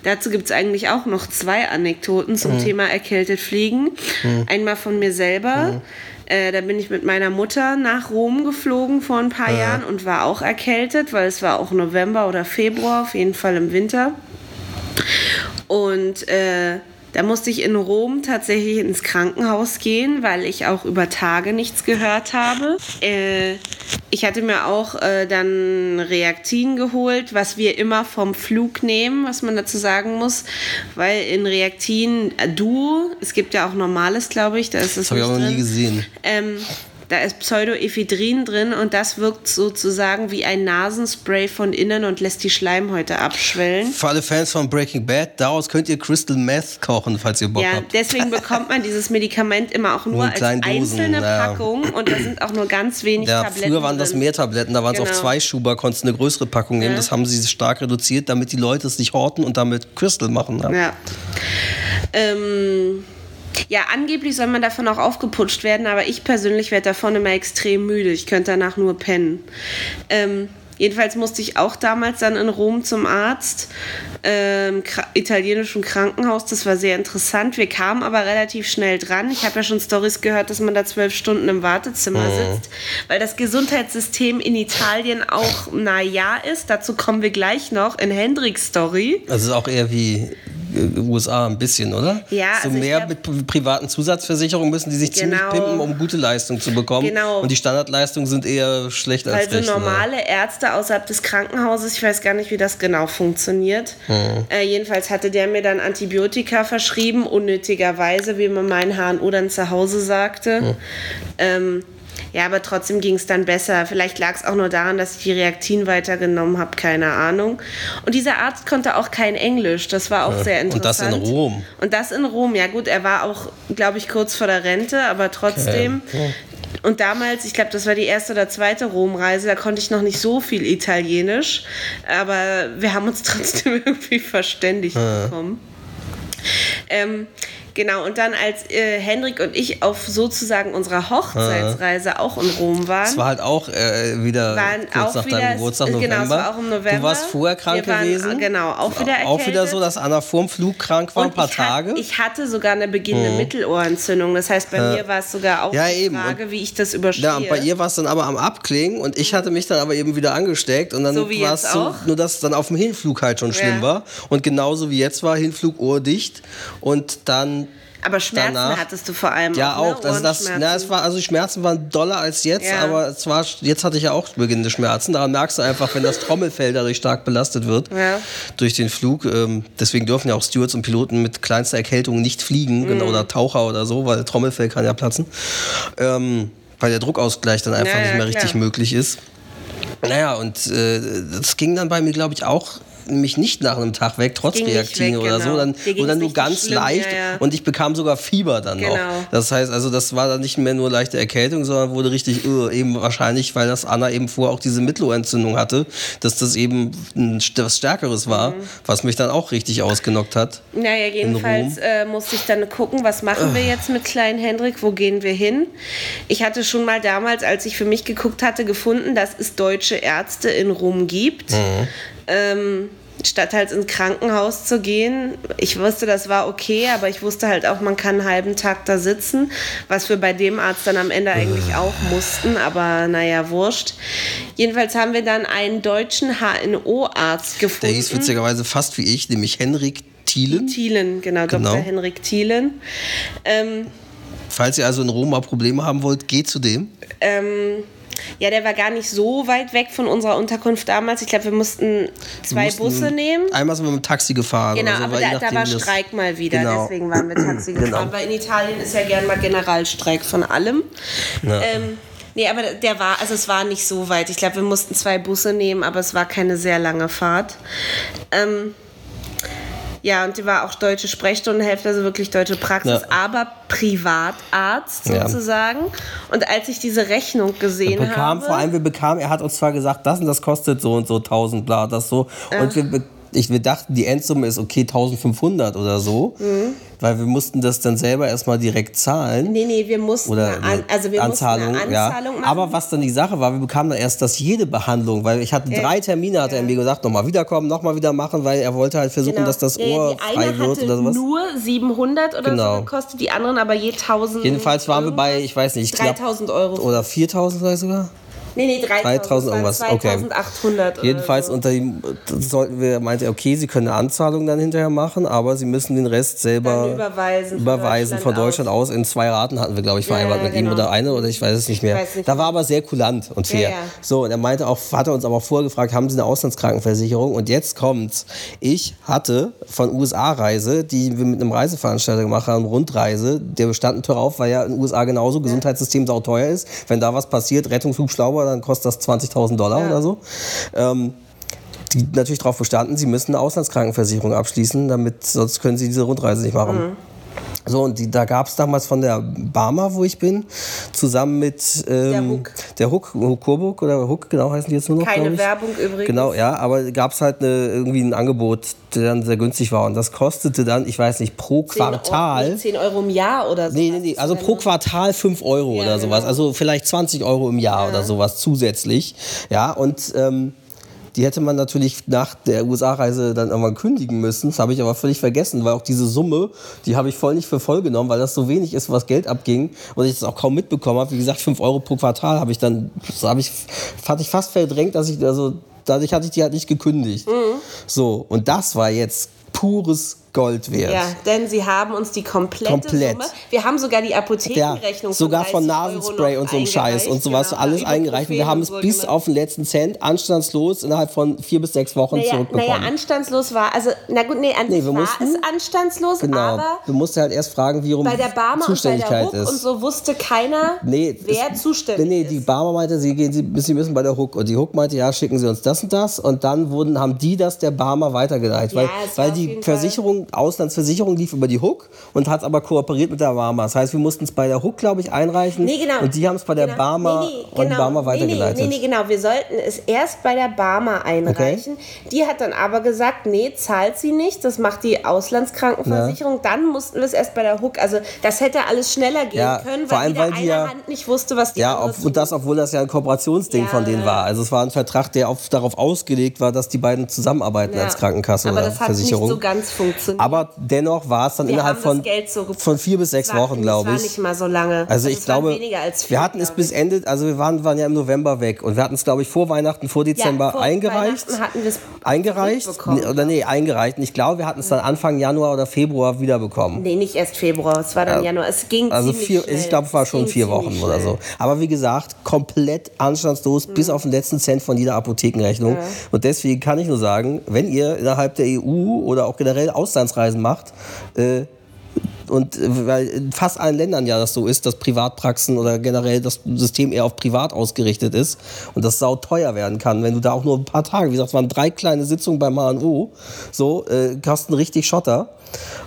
Dazu gibt es eigentlich auch noch zwei Anekdoten zum Thema erkältet fliegen. Einmal von mir selber. Äh, da bin ich mit meiner Mutter nach Rom geflogen vor ein paar Jahren und war auch erkältet, weil es war auch November oder Februar, auf jeden Fall im Winter. Und äh, Da musste ich in Rom tatsächlich ins Krankenhaus gehen, weil ich auch über Tage nichts gehört habe. Äh, ich hatte mir auch äh, dann Reaktin geholt, was wir immer vom Flug nehmen, was man dazu sagen muss, weil in Reaktin äh, du, es gibt ja auch normales, glaube ich, da ist es Das habe ich auch noch nie gesehen. Ähm, da ist Pseudoephedrin drin und das wirkt sozusagen wie ein Nasenspray von innen und lässt die Schleimhäute abschwellen. Für alle Fans von Breaking Bad, daraus könnt ihr Crystal Meth kochen, falls ihr Bock Ja, habt. deswegen bekommt man dieses Medikament immer auch nur Nur in als Dosen, einzelne ja. Packung und da sind auch nur ganz wenig Ja, Tabletten früher waren das mehr Tabletten, da waren es Genau. auch zwei Schuber, konntest du eine größere Packung nehmen. Ja. Das haben sie stark reduziert, damit die Leute es nicht horten und damit Crystal machen. Ja. Ja. Ähm, ja, angeblich soll man davon auch aufgeputscht werden, aber ich persönlich werde davon immer extrem müde. Ich könnte danach nur pennen. Ähm, jedenfalls musste ich auch damals dann in Rom zum Arzt, ähm, italienischen Krankenhaus. Das war sehr interessant. Wir kamen aber relativ schnell dran. Ich habe ja schon Stories gehört, dass man da zwölf Stunden im Wartezimmer sitzt, weil das Gesundheitssystem in Italien auch na ja ist. Dazu kommen wir gleich noch in Hendricks Story. Das ist auch eher wie äh, USA ein bisschen, oder? Ja, So also mehr glaub- mit pri- privaten Zusatzversicherungen müssen die sich ziemlich Genau. pimpen, um gute Leistung zu bekommen. Genau. Und die Standardleistungen sind eher schlecht als recht. ne? normale Ärzte außerhalb des Krankenhauses, ich weiß gar nicht, wie das genau funktioniert. Äh, jedenfalls hatte der mir dann Antibiotika verschrieben, unnötigerweise, wie man meinen HNO dann zu Hause sagte. Ähm, ja, aber trotzdem ging es dann besser. Vielleicht lag es auch nur daran, dass ich die Reaktin weitergenommen habe, keine Ahnung. Und dieser Arzt konnte auch kein Englisch, das war auch sehr und das in interessant. Rom. Und das in Rom, ja gut, er war auch, glaube ich, kurz vor der Rente, aber trotzdem. Und damals, ich glaube, das war die erste oder zweite Romreise, da konnte ich noch nicht so viel Italienisch, aber wir haben uns trotzdem irgendwie verständigt bekommen. Ähm, genau, und dann als äh, Henrik und ich auf sozusagen unserer Hochzeitsreise auch in Rom waren. Es war halt auch äh, wieder Waren kurz nach wieder- deinem Geburtstag genau, November. es war auch im November. Du warst vorher krank waren, gewesen. genau, auch wieder Auch wieder erkältet. so, dass Anna vorm Flug krank war, ein Und paar ich hat- Tage. Mhm. Ich hatte sogar eine beginnende Mittelohrentzündung. Das heißt, bei mir war es sogar auch Ja, die. Frage, Und- wie ich das überstehe. Ja, bei ihr war es dann aber am Abklingen und ich hatte mich dann aber eben wieder angesteckt und dann So war es so, nur dass es dann auf dem Hinflug halt schon schlimm Ja. war und genauso wie jetzt war Hinflug ohrdicht und dann Aber Schmerzen danach- hattest du vor allem ja auch, auch, ne? also das, na, es war also die Schmerzen waren doller als jetzt, Ja. aber es war jetzt hatte ich ja auch beginnende Schmerzen. Daran merkst du einfach, wenn das Trommelfell dadurch stark belastet wird Ja. durch den Flug. Ähm, deswegen dürfen ja auch Stewards und Piloten mit kleinster Erkältung nicht fliegen Mhm. genau, oder Taucher oder so, weil Trommelfell kann ja platzen, ähm, weil der Druckausgleich dann einfach Ja, nicht ja, mehr richtig klar. möglich ist. Naja, und äh, das ging dann bei mir, glaube ich, auch nämlich nicht nach einem Tag weg, trotz Ging Reaktine weg, oder genau. so, dann, Dir ging's oder nur ganz schlimm, leicht ja, ja. und ich bekam sogar Fieber dann noch. Genau. Das heißt also, das war dann nicht mehr nur leichte Erkältung, sondern wurde richtig, äh, eben wahrscheinlich, weil das Anna eben vorher auch diese Mittelohrentzündung hatte, dass das eben was Stärkeres war, Mhm. was mich dann auch richtig ausgenockt hat. Naja, jedenfalls äh, musste ich dann gucken, was machen wir jetzt mit kleinen Hendrik, wo gehen wir hin? Ich hatte schon mal damals, als ich für mich geguckt hatte, gefunden, dass es deutsche Ärzte in Rom gibt. Ähm, statt halt ins Krankenhaus zu gehen. Ich wusste, das war okay, aber ich wusste halt auch, man kann einen halben Tag da sitzen, was wir bei dem Arzt dann am Ende eigentlich auch mussten, aber naja, wurscht. Jedenfalls haben wir dann einen deutschen HNO-Arzt Der gefunden. hieß witzigerweise fast wie ich, nämlich Henrik Thielen. Thielen, genau, Genau. Dr. Henrik Thielen. Ähm, Falls ihr also in Rom mal Probleme haben wollt, geht zu dem. ähm, ja, der war gar nicht so weit weg von unserer Unterkunft damals. Ich glaube, wir mussten zwei Wir mussten- Busse nehmen. Einmal sind wir mit dem Taxi gefahren. Genau, so, aber da, da war Streik mal wieder, Genau. deswegen waren wir Taxi gefahren. Genau. Weil in Italien ist ja gern mal Generalstreik von allem. Ja. Ähm, nee, aber der war, also es war nicht so weit. Ich glaube, wir mussten zwei Busse nehmen, aber es war keine sehr lange Fahrt. Ähm, ja, und die war auch deutsche Sprechstundenhälfte, also wirklich deutsche Praxis, Ja. aber Privatarzt Ja. sozusagen. Und als ich diese Rechnung gesehen Wir bekamen, habe. vor allem, wir bekamen, er hat uns zwar gesagt, das und das kostet so und so 1000, bla, das so. Und wir, be- ich, wir dachten, die Endsumme ist okay 1500 oder so, weil wir mussten das dann selber erstmal direkt zahlen. Mhm. Nee, nee, wir mussten Oder eine, also wir Anzahlung, mussten eine ja. Anzahlung machen. Aber was dann die Sache war, wir bekamen dann erst das jede Behandlung, weil ich hatte drei Termine, hat er mir gesagt, nochmal wiederkommen, nochmal wieder machen, weil er wollte halt versuchen, Genau. dass das Ja, ja, Ohr eine frei wird hatte oder sowas. nur 700 oder Genau. so gekostet, die anderen aber je 1000. Jedenfalls waren wir bei, ich weiß nicht, ich glaub, 3000 Euro. oder 4000 vielleicht sogar. Nee, nee, 3000, 3000 irgendwas. Okay. 2800 oder Jedenfalls so. unter ihm sollten wir, meinte er, okay, sie können eine Anzahlung dann hinterher machen, aber sie müssen den Rest selber Dann überweisen von überweisen von Deutschland Deutschland aus. In zwei Raten hatten wir, glaube ich, vereinbart ja, mit ihm genau. oder eine oder ich weiß es nicht mehr. nicht da war aber sehr kulant und fair. Ja. So, und er meinte auch, hat er uns aber vorher gefragt, haben Sie eine Auslandskrankenversicherung? Und jetzt kommt's. Ich hatte von USA-Reise, die wir mit einem Reiseveranstalter gemacht haben, Rundreise, der bestand teuer auf, weil ja in den USA genauso Gesundheitssystem sau teuer ist. Wenn da was passiert, Rettungsflugschlauber, dann kostet das 20.000 Dollar Ja. oder so. Ähm, die natürlich darauf bestanden, sie müssen eine Auslandskrankenversicherung abschließen, damit sonst können sie diese Rundreise nicht machen. Mhm. So, und die, da gab es damals von der Barmer, wo ich bin, zusammen mit ähm, Der Huck. der Huck, Huck Coburg oder Huck, genau heißen die jetzt nur noch. Keine. Werbung übrigens. Genau, ja, aber gab es halt eine, irgendwie ein Angebot, der dann sehr günstig war. Und das kostete dann, ich weiß nicht, pro 10 Euro, Quartal. nicht 10 Euro im Jahr oder so. Nee, nee, nee, also pro Quartal 5 Euro Ja, oder sowas. genau. Also vielleicht 20 Euro im Jahr oder sowas zusätzlich. Ja, und ähm, die hätte man natürlich nach der USA-Reise dann irgendwann kündigen müssen. Das habe ich aber völlig vergessen, weil auch diese Summe, die habe ich voll nicht für voll genommen, weil das so wenig ist, was Geld abging und ich das auch kaum mitbekommen habe. Wie gesagt, 5 Euro pro Quartal habe ich dann, das habe ich, fand ich fast verdrängt, dass ich, also dadurch hatte ich die halt nicht gekündigt. Mhm. So, und das war jetzt pures Gold wert. Ja, denn sie haben uns die komplette Komplett. Summe. Wir haben sogar die Ja, Apothekenrechnung sogar von 30 Euro Nasenspray und so einem Scheiß und sowas Genau, alles eingereicht. Und wir haben es so, bis genau. auf den letzten Cent anstandslos innerhalb von vier bis sechs Wochen Naja, zurückbekommen. naja, anstandslos war, also, na gut, nee, an Nee, wir war mussten- es anstandslos, genau. aber Du musst halt erst fragen, wie rum bei der Barmer und bei der Zuständigkeit ist. und so wusste keiner, Nee, wer es- zuständig Nee, nee, die ist. Barmer meinte, sie, gehen, sie, sie müssen bei der Hook. Und die Hook meinte, ja, schicken Sie uns das und das. Und dann wurden, haben die das der Barmer weitergeleitet. Ja, weil weil die jeden Versicherung, Auslandsversicherung lief über die Hook und hat aber kooperiert mit der Barmer. Das heißt, wir mussten es bei der Hook, glaube ich, einreichen. Nee, genau. Und die haben es bei der Genau. Barmer Nee, nee, und genau. Barmer weitergeleitet. Nee, nee, nee, genau. Wir sollten es erst bei der Barmer einreichen. Die hat dann aber gesagt, nee, zahlt sie nicht. Das macht die Auslandskrankenversicherung. Dann mussten wir es erst bei der Hook. Also das hätte alles schneller gehen Ja, können, weil allem, wieder weil die eine ja- Hand nicht wusste, was die Ja, auf, und das, obwohl das ja ein Kooperationsding Ja, von denen ja. war. Also es war ein Vertrag, der auf, darauf ausgelegt war, dass die beiden zusammenarbeiten Ja. als Krankenkasse Aber oder das hat Versicherung. nicht so ganz funktioniert. Aber dennoch war es dann innerhalb von, das so von vier bis sechs war- Wochen, glaube ich. war nicht mal so lange. Also ich es waren glaube, weniger als vier, wir hatten es bis ich. Ende, also wir waren, waren ja im November weg und wir hatten es, glaube ich, vor Weihnachten, vor Dezember ja, vor eingereicht. Weihnachten hatten wir es Eingereicht? Nee, oder nee, eingereicht. Und ich glaube, wir hatten es dann Anfang Januar oder Februar wiederbekommen. Nee, nicht erst Februar, es war dann Januar. Es ging Also vier, schnell. ich glaube, es war schon vier Wochen oder so. Aber wie gesagt, komplett anstandslos bis auf den letzten Cent von jeder Apothekenrechnung. Und deswegen kann ich nur sagen, wenn ihr innerhalb der EU oder auch generell Auslandsreisen macht, äh, und äh, weil in fast allen Ländern ja das so ist, dass Privatpraxen oder generell das System eher auf privat ausgerichtet ist und das sau teuer werden kann, wenn du da auch nur ein paar Tage, wie gesagt, es waren drei kleine Sitzungen beim HNO, so, äh, kosten richtig Schotter.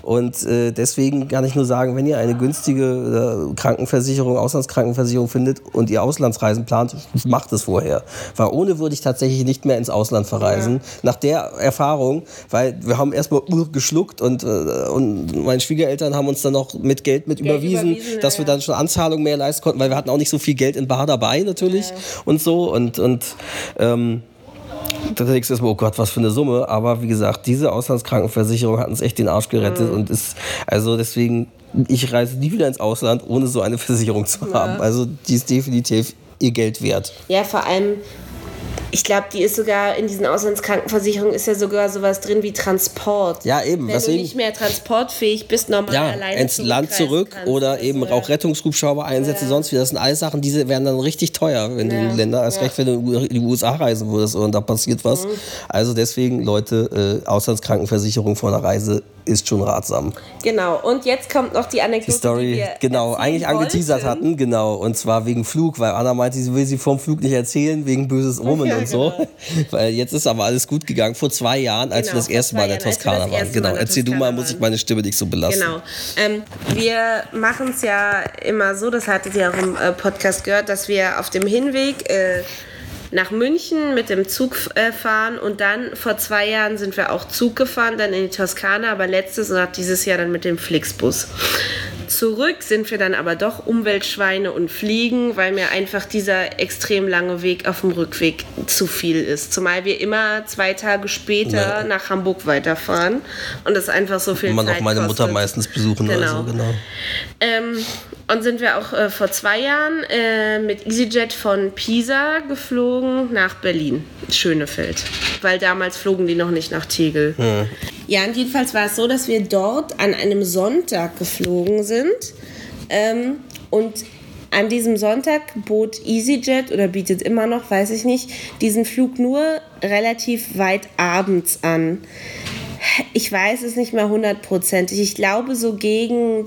Und äh, deswegen kann ich nur sagen, wenn ihr eine günstige äh, Krankenversicherung, Auslandskrankenversicherung findet und ihr Auslandsreisen plant, macht es vorher. Weil ohne würde ich tatsächlich nicht mehr ins Ausland verreisen. Nach der Erfahrung, weil wir haben erstmal geschluckt und, äh, und meine Schwiegereltern haben uns dann noch mit Geld mit Geld überwiesen, überwiesen, dass ja, wir dann schon Anzahlungen mehr leisten konnten, weil wir hatten auch nicht so viel Geld in Bar dabei natürlich und so und, und ähm, da denkst du erstmal, oh Gott, was für eine Summe. Aber wie gesagt, diese Auslandskrankenversicherung hat uns echt den Arsch gerettet und ist, also deswegen, ich reise nie wieder ins Ausland, ohne so eine Versicherung zu haben. Also die ist definitiv ihr Geld wert. Ja, vor allem, ich glaube, die ist sogar in diesen Auslandskrankenversicherungen ist ja sogar sowas drin wie Transport. Ja, eben, Wenn deswegen- du nicht mehr transportfähig bist, normal Ja, alleine ins Land zurück oder eben so, auch Rettungshubschrauber einsetzen, sonst wie. Das sind alles Sachen, diese werden dann richtig teuer, wenn du in die Länder, erst recht, wenn du in die USA reisen würdest und da passiert was. Mhm. Also deswegen, Leute, äh, Auslandskrankenversicherung vor einer Reise ist schon ratsam. Genau, und jetzt kommt noch die Anekdote, die Story, die wir genau, eigentlich angeteasert wollten. hatten, genau, und zwar wegen Flug, weil Anna meinte, sie will sie vom Flug nicht erzählen, wegen böses Omen Ja, und so. genau. Weil jetzt ist aber alles gut gegangen, vor zwei Jahren, als Genau, wir das erste Mal in der Toskana waren. Genau, erzähl du mal, muss ich meine Stimme nicht so belasten. Genau. Ähm, wir machen es ja immer so, das hattet ihr auch im äh, Podcast gehört, dass wir auf dem Hinweg äh, nach München mit dem Zug äh, fahren und dann vor zwei Jahren sind wir auch Zug gefahren, dann in die Toskana, aber letztes und auch dieses Jahr dann mit dem Flixbus. Zurück sind wir dann aber doch Umweltschweine und fliegen, weil mir einfach dieser extrem lange Weg auf dem Rückweg zu viel ist. Zumal wir immer zwei Tage später Ja. nach Hamburg weiterfahren und das einfach so viel Zeit noch meine Mutter kostet. meistens besuchen oder Genau. so, genau. Ähm, Und sind wir auch äh, vor zwei Jahren äh, mit EasyJet von Pisa geflogen nach Berlin, Schönefeld. Weil damals flogen die noch nicht nach Tegel. Ja, und jedenfalls war es so, dass wir dort an einem Sonntag geflogen sind. Ähm, und an diesem Sonntag bot EasyJet oder bietet immer noch, weiß ich nicht, diesen Flug nur relativ weit abends an. Ich weiß es nicht mehr hundertprozentig. Ich glaube, so gegen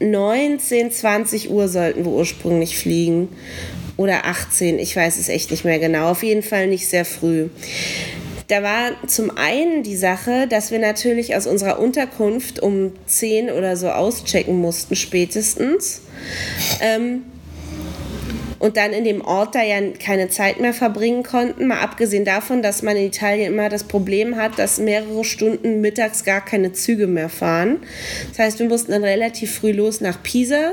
19, 20 Uhr sollten wir ursprünglich fliegen. Oder 18, ich weiß es echt nicht mehr genau. Auf jeden Fall nicht sehr früh. Da war zum einen die Sache, dass wir natürlich aus unserer Unterkunft um 10 oder so auschecken mussten, spätestens. Ähm, und dann in dem Ort da ja keine Zeit mehr verbringen konnten. Mal abgesehen davon, dass man in Italien immer das Problem hat, dass mehrere Stunden mittags gar keine Züge mehr fahren. Das heißt, wir mussten dann relativ früh los nach Pisa.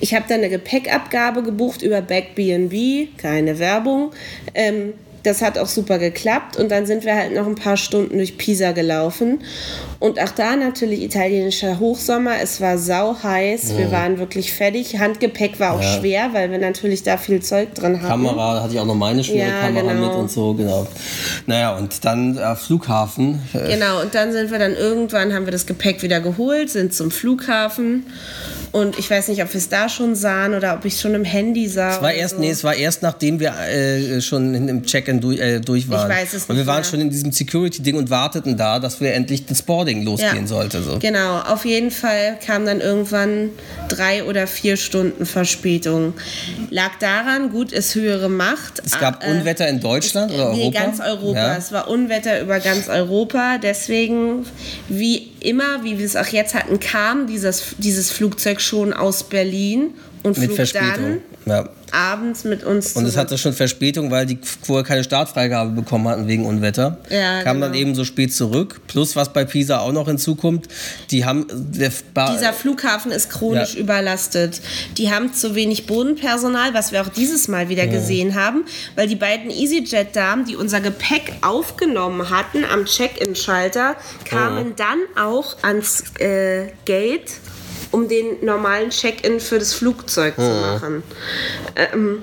Ich habe dann eine Gepäckabgabe gebucht über Backbnb, keine Werbung. Ähm, das hat auch super geklappt und dann sind wir halt noch ein paar Stunden durch Pisa gelaufen. Und auch da natürlich italienischer Hochsommer. Es war sau heiß. Wir waren wirklich fertig. Handgepäck war auch Ja. schwer, weil wir natürlich da viel Zeug drin hatten. Kamera, hatte ich auch noch meine schwere Ja, Kamera genau. mit und so, genau. Naja, und dann äh, Flughafen. Genau, und dann sind wir dann irgendwann, haben wir das Gepäck wieder geholt, sind zum Flughafen. Und ich weiß nicht, ob wir es da schon sahen oder ob ich es schon im Handy sah. Es war oder erst, so. nee, es war erst nachdem wir äh, schon im Check-in durch, äh, durch waren. weiß es Und wir nicht waren mehr. schon in diesem Security-Ding und warteten da, dass wir endlich das Boarding losgehen sollte. So. Genau, auf jeden Fall kam dann irgendwann drei oder vier Stunden Verspätung. Lag daran, gut ist höhere Macht. Es gab äh, Unwetter in Deutschland oder Nee, Europa? ganz Europa. Ja. Es war Unwetter über ganz Europa. Deswegen, wie immer, wie wir es auch jetzt hatten, kam dieses, dieses Flugzeug schon aus Berlin und Mit Verspätung. Ja. dann abends mit uns Und es hatte schon Verspätung, weil die vorher keine Startfreigabe bekommen hatten wegen Unwetter. Ja, Kam dann genau. eben so spät zurück. Plus, was bei Pisa auch noch hinzukommt, die haben. Dieser Flughafen ist chronisch Ja. überlastet. Die haben zu wenig Bodenpersonal, was wir auch dieses Mal wieder gesehen haben, weil die beiden EasyJet-Damen, die unser Gepäck aufgenommen hatten am Check-in-Schalter, kamen dann auch ans äh, Gate, um den normalen Check-in für das Flugzeug zu machen. Ähm,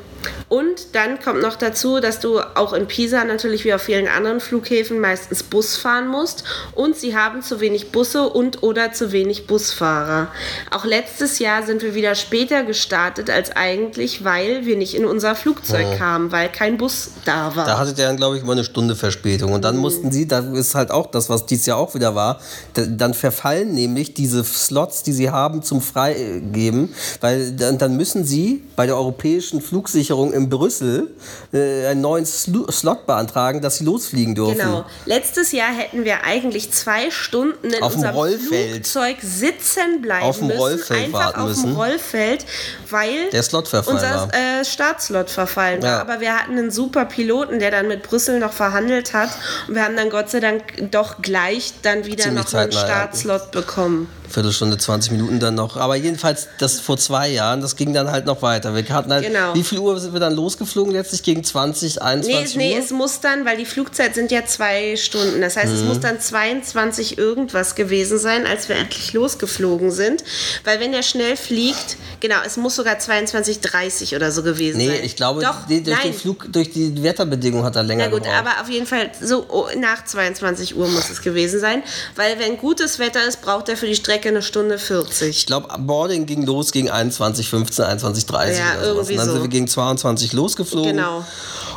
und dann kommt noch dazu, dass du auch in Pisa natürlich wie auf vielen anderen Flughäfen meistens Bus fahren musst und sie haben zu wenig Busse und oder zu wenig Busfahrer. Auch letztes Jahr sind wir wieder später gestartet als eigentlich, weil wir nicht in unser Flugzeug kamen, weil kein Bus da war. Da hatte der dann, glaube ich, immer eine Stunde Verspätung. Und dann Mhm. mussten sie, das ist halt auch das, was dieses Jahr auch wieder war, da- dann verfallen nämlich diese Slots, die sie haben, zum Freigeben. Weil dann, dann müssen sie bei der europäischen Flugsicherung in Brüssel äh, einen neuen Slu Slot beantragen, dass sie losfliegen dürfen. Genau. Letztes Jahr hätten wir eigentlich zwei Stunden in Auf unserem Rollfeld. Flugzeug sitzen bleiben Auf dem müssen. Rollfeld einfach auf müssen. dem Rollfeld, weil Der Slot unser. Äh, Startslot verfallen war. Ja. Aber wir hatten einen super Piloten, der dann mit Brüssel noch verhandelt hat. Und wir haben dann Gott sei Dank doch gleich dann wieder Ziemlich noch einen. Startslot bekommen. Viertelstunde, 20 Minuten dann noch. Aber jedenfalls, das vor zwei Jahren, das ging dann halt noch weiter. Wir hatten halt, Genau. wie viel Uhr sind wir dann losgeflogen? Letztlich gegen 20, Nee, 21 nee, Uhr? es muss dann, weil die Flugzeit sind ja zwei Stunden. Das heißt, es Mhm. muss dann 22 irgendwas gewesen sein, als wir endlich losgeflogen sind. Weil wenn er schnell fliegt, genau, es muss sogar 22,30 oder so gewesen Nee, sein. ich glaube, Doch, nee, durch, nein. den Flug, durch die Wetterbedingungen hat er länger Na gut, gebraucht. aber auf jeden Fall so oh, nach 22 Uhr muss es gewesen sein, weil wenn gutes Wetter ist, braucht er für die Strecke eine Stunde 40. Ich glaube, Boarding ging los gegen 21.15, 21.30 Ja, irgendwie Und dann so. sind wir gegen 22 losgeflogen. Genau.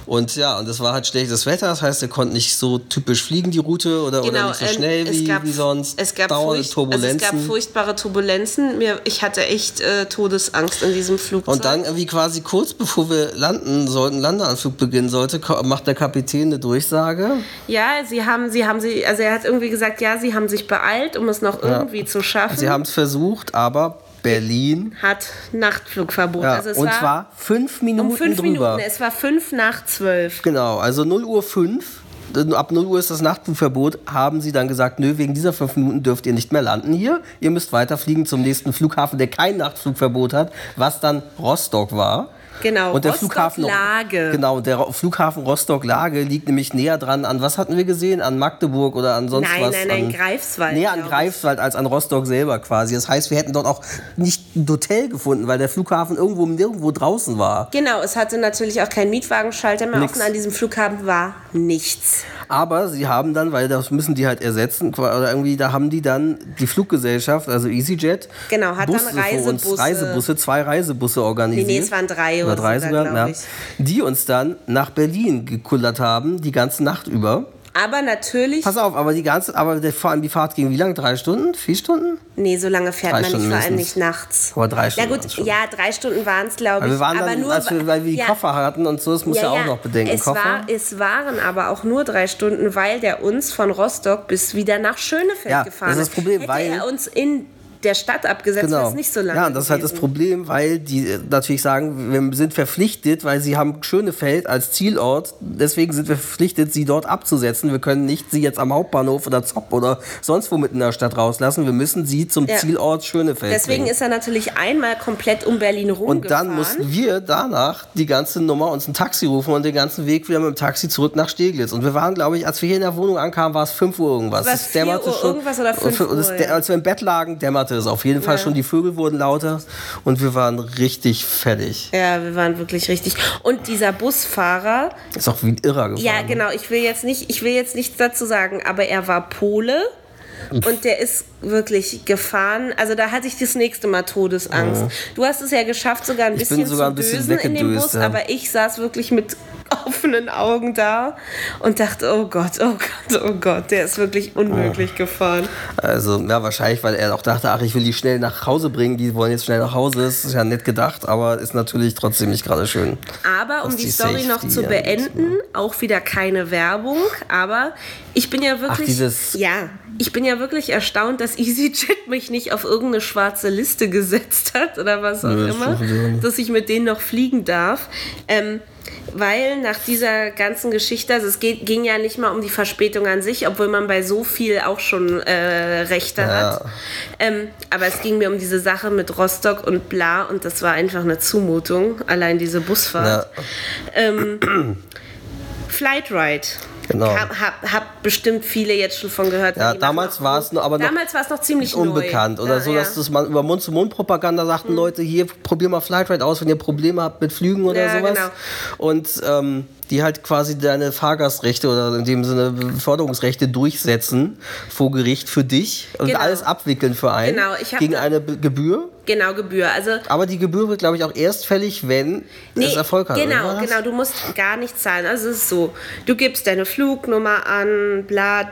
Und ja, und es war halt schlechtes Wetter, das heißt, er konnte nicht so typisch fliegen, die Route, oder, oder nicht so ähm, schnell es wie, gab- wie sonst. Es gab, furcht, also es gab furchtbare Turbulenzen. Mir, ich hatte echt äh, Todesangst in diesem Flugzeug. Und dann irgendwie quasi kurz bevor wir landen sollten, Landeanflug beginnen sollte, macht der Kapitän eine Durchsage. Ja, sie haben, sie haben sie, also er hat irgendwie gesagt, ja, sie haben sich beeilt, um es noch irgendwie zu schaffen. Sie haben es versucht, aber Berlin. hat Nachtflugverbot. Ja, also es und war zwar fünf Minuten um fünf drüber. Minuten. Es war fünf nach zwölf. Genau, also 0 Uhr 5. Ab 0 Uhr ist das Nachtflugverbot. Haben sie dann gesagt, nö, wegen dieser fünf Minuten dürft ihr nicht mehr landen hier. Ihr müsst weiterfliegen zum nächsten Flughafen, der kein Nachtflugverbot hat, was dann Rostock war. Genau, und der Rostock Flughafen Lage. Genau, der Flughafen Rostock Lage liegt nämlich näher dran an was hatten wir gesehen? An Magdeburg oder an sonst Nein, was? nein, nein, an, Greifswald, Näher an. Greifswald als an Rostock selber quasi. Das heißt, wir hätten dort auch nicht ein Hotel gefunden, weil der Flughafen irgendwo nirgendwo draußen war. Genau, es hatte natürlich auch keinen Mietwagenschalter mehr Nix. offen. An diesem Flughafen war nichts. Aber sie haben dann, weil das müssen die halt ersetzen, oder irgendwie, da haben die dann die Fluggesellschaft, also EasyJet, Genau, hat dann Busse für uns, Reisebusse- Reisebusse, zwei Reisebusse organisiert. Nee, nee, es waren drei oder drei so, sogar, ja, die uns dann nach Berlin gekullert haben, die ganze Nacht über. Aber natürlich, Pass auf, aber die ganze, aber der, vor allem die Fahrt ging wie lange? Drei Stunden? Vier Stunden? nee, so lange fährt Drei man nicht, Stunden vor allem nicht nachts. Aber drei Na Stunden gut, waren's schon. ja, drei Stunden waren es, glaube ich. wir waren aber dann, nur, wir, weil wir die ja, Koffer hatten und so, das muss ja, auch noch bedenken. Es, Koffer. war, es waren aber auch nur drei Stunden, weil der uns von Rostock bis wieder nach Schönefeld Ja, gefahren das ist das Problem, Hätte weil- er uns in der Stadt abgesetzt, wäre es nicht so lange Genau. Ja, und das ist halt das. Problem, weil die äh, natürlich sagen, wir sind verpflichtet, weil sie haben Schönefeld als Zielort, deswegen sind wir verpflichtet, sie dort abzusetzen. Wir können nicht sie jetzt am Hauptbahnhof oder Zopp oder sonst wo mitten in der Stadt rauslassen. Wir müssen sie zum Ja. Zielort Schönefeld Deswegen bringen. ist er natürlich einmal komplett um Berlin rumgefahren. und dann mussten wir danach die ganze Nummer uns ein Taxi rufen und den ganzen Weg wieder mit dem Taxi zurück nach Steglitz. Und wir waren, glaube ich, als wir hier in der Wohnung ankamen, war es 5 Uhr irgendwas. War es Es 4 dämmerte Uhr irgendwas oder 5 und es, Uhr. Als wir im Bett lagen, dämmerte es auf jeden Fall schon. Die Vögel wurden lauter und wir waren richtig fertig. Ja, wir waren wirklich richtig. Und dieser Busfahrer, Ist auch wie ein Irrer gefahren. ja genau, ich will jetzt nicht, ich will jetzt nichts dazu sagen, aber er war Pole. Und der ist wirklich gefahren. Also da hatte ich das nächste Mal Todesangst. Du hast es ja geschafft, sogar ein Ich bisschen sogar zu ein bisschen dösen in dem Bus, ja. aber ich saß wirklich mit offenen Augen da und dachte, oh Gott, oh Gott, oh Gott, der ist wirklich unmöglich gefahren. Also, ja, wahrscheinlich, weil er auch dachte, ach, ich will die schnell nach Hause bringen, die wollen jetzt schnell nach Hause. Das ist ja nett gedacht, aber ist natürlich trotzdem nicht gerade schön. Aber um die, die Story noch Safety zu angeht, beenden, auch wieder keine Werbung, aber ich bin ja wirklich dieses- ja, ich bin ja wirklich erstaunt, dass EasyJet mich nicht auf irgendeine schwarze Liste gesetzt hat oder was auch Nö, das immer, dass ich mit denen noch fliegen darf. Ähm, weil nach dieser ganzen Geschichte, also es geht, ging ja nicht mal um die Verspätung an sich, obwohl man bei so viel auch schon äh, Rechte hat. Ähm, aber es ging mir um diese Sache mit Rostock und bla und das war einfach eine Zumutung, allein diese Busfahrt. Ähm, Flightride. Genau. Hab, hab, hab bestimmt viele jetzt schon von gehört. Ja, damals war es noch- aber damals war es noch ziemlich unbekannt neu. oder ja, so, ja. dass das man über Mund-zu-Mund-Propaganda sagten Leute, hier probier mal Flightride aus, wenn ihr Probleme habt mit Flügen oder Ja, sowas. genau. Und ähm, die halt quasi deine Fahrgastrechte oder in dem Sinne Beförderungsrechte durchsetzen vor Gericht für dich und Genau. alles abwickeln für einen Genau, ich gegen eine Gebühr. Genau, Gebühr. Also Aber die Gebühr wird, glaube ich, auch erst fällig, wenn es Erfolg hat. Genau, genau. Du musst gar nichts zahlen. Also es ist so, du gibst deine Flugnummer an, bla,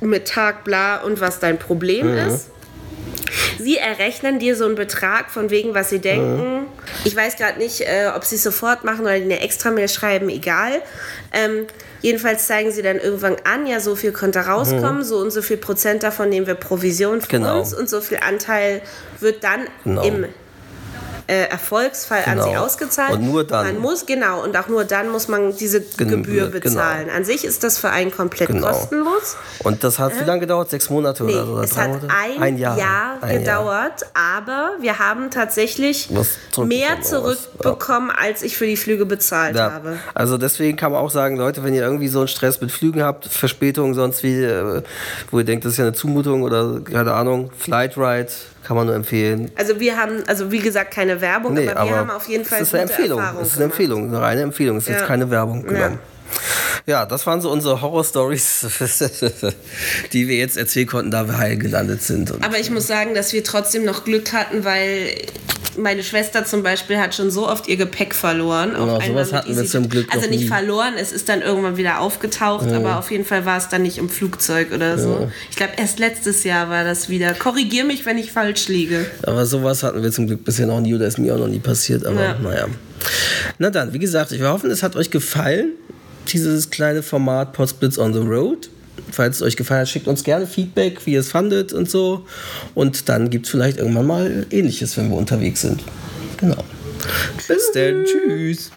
mit Tag, bla und was dein Problem Mhm. ist. Sie errechnen dir so einen Betrag von wegen, was sie denken. Ich weiß gerade nicht, äh, ob sie es sofort machen oder eine Extra-Mail schreiben, egal. Ähm, jedenfalls zeigen sie dann irgendwann an, ja, so viel könnte rauskommen, so und so viel Prozent davon nehmen wir Provision für Mhm. Genau. uns und so viel Anteil wird dann Genau. im äh, Erfolgsfall an sie Genau. ausgezahlt. Und nur dann. Man muss, genau, und auch nur dann muss man diese Gen- Gebühr genau. bezahlen. An sich ist das für einen komplett Genau. kostenlos. Und das hat wie lange gedauert? Sechs Monate Nee, oder so? Oder es hat Monate? ein, Jahr, Ein gedauert, aber wir haben tatsächlich zurückbekommen mehr zurückbekommen, als ich für die Flüge bezahlt Ja, habe. also deswegen kann man auch sagen, Leute, wenn ihr irgendwie so einen Stress mit Flügen habt, Verspätungen, sonst wie, äh, wo ihr denkt, das ist ja eine Zumutung oder keine Ahnung, Flightride, kann man nur empfehlen. Also wir haben, also wie gesagt, keine Werbung, Nee, aber wir haben auf jeden Fall es ist eine Empfehlung. Erfahrungen Es ist eine gemacht. Empfehlung, eine reine Empfehlung. Es ist Ja. jetzt keine Werbung. Genau. Ja. Ja, das waren so unsere Horror-Stories, die wir jetzt erzählen konnten, da wir heil gelandet sind. Aber ich muss sagen, dass wir trotzdem noch Glück hatten, weil meine Schwester zum Beispiel hat schon so oft ihr Gepäck verloren. Ja, einmal sowas hatten wir zum Glück Also nicht nie. verloren, es ist dann irgendwann wieder aufgetaucht, aber auf jeden Fall war es dann nicht im Flugzeug oder so. Ich glaube, erst letztes Jahr war das wieder. Korrigier mich, wenn ich falsch liege. Aber sowas hatten wir zum Glück bisher noch nie oder ist mir auch noch nie passiert. Aber Ja. naja. Na dann, wie gesagt, wir hoffen, es hat euch gefallen, dieses kleine Format Potsblitz on the Road. Falls es euch gefallen hat, schickt uns gerne Feedback, wie ihr es fandet und so. Und dann gibt es vielleicht irgendwann mal Ähnliches, wenn wir unterwegs sind. Genau. Bis dann. Tschüss.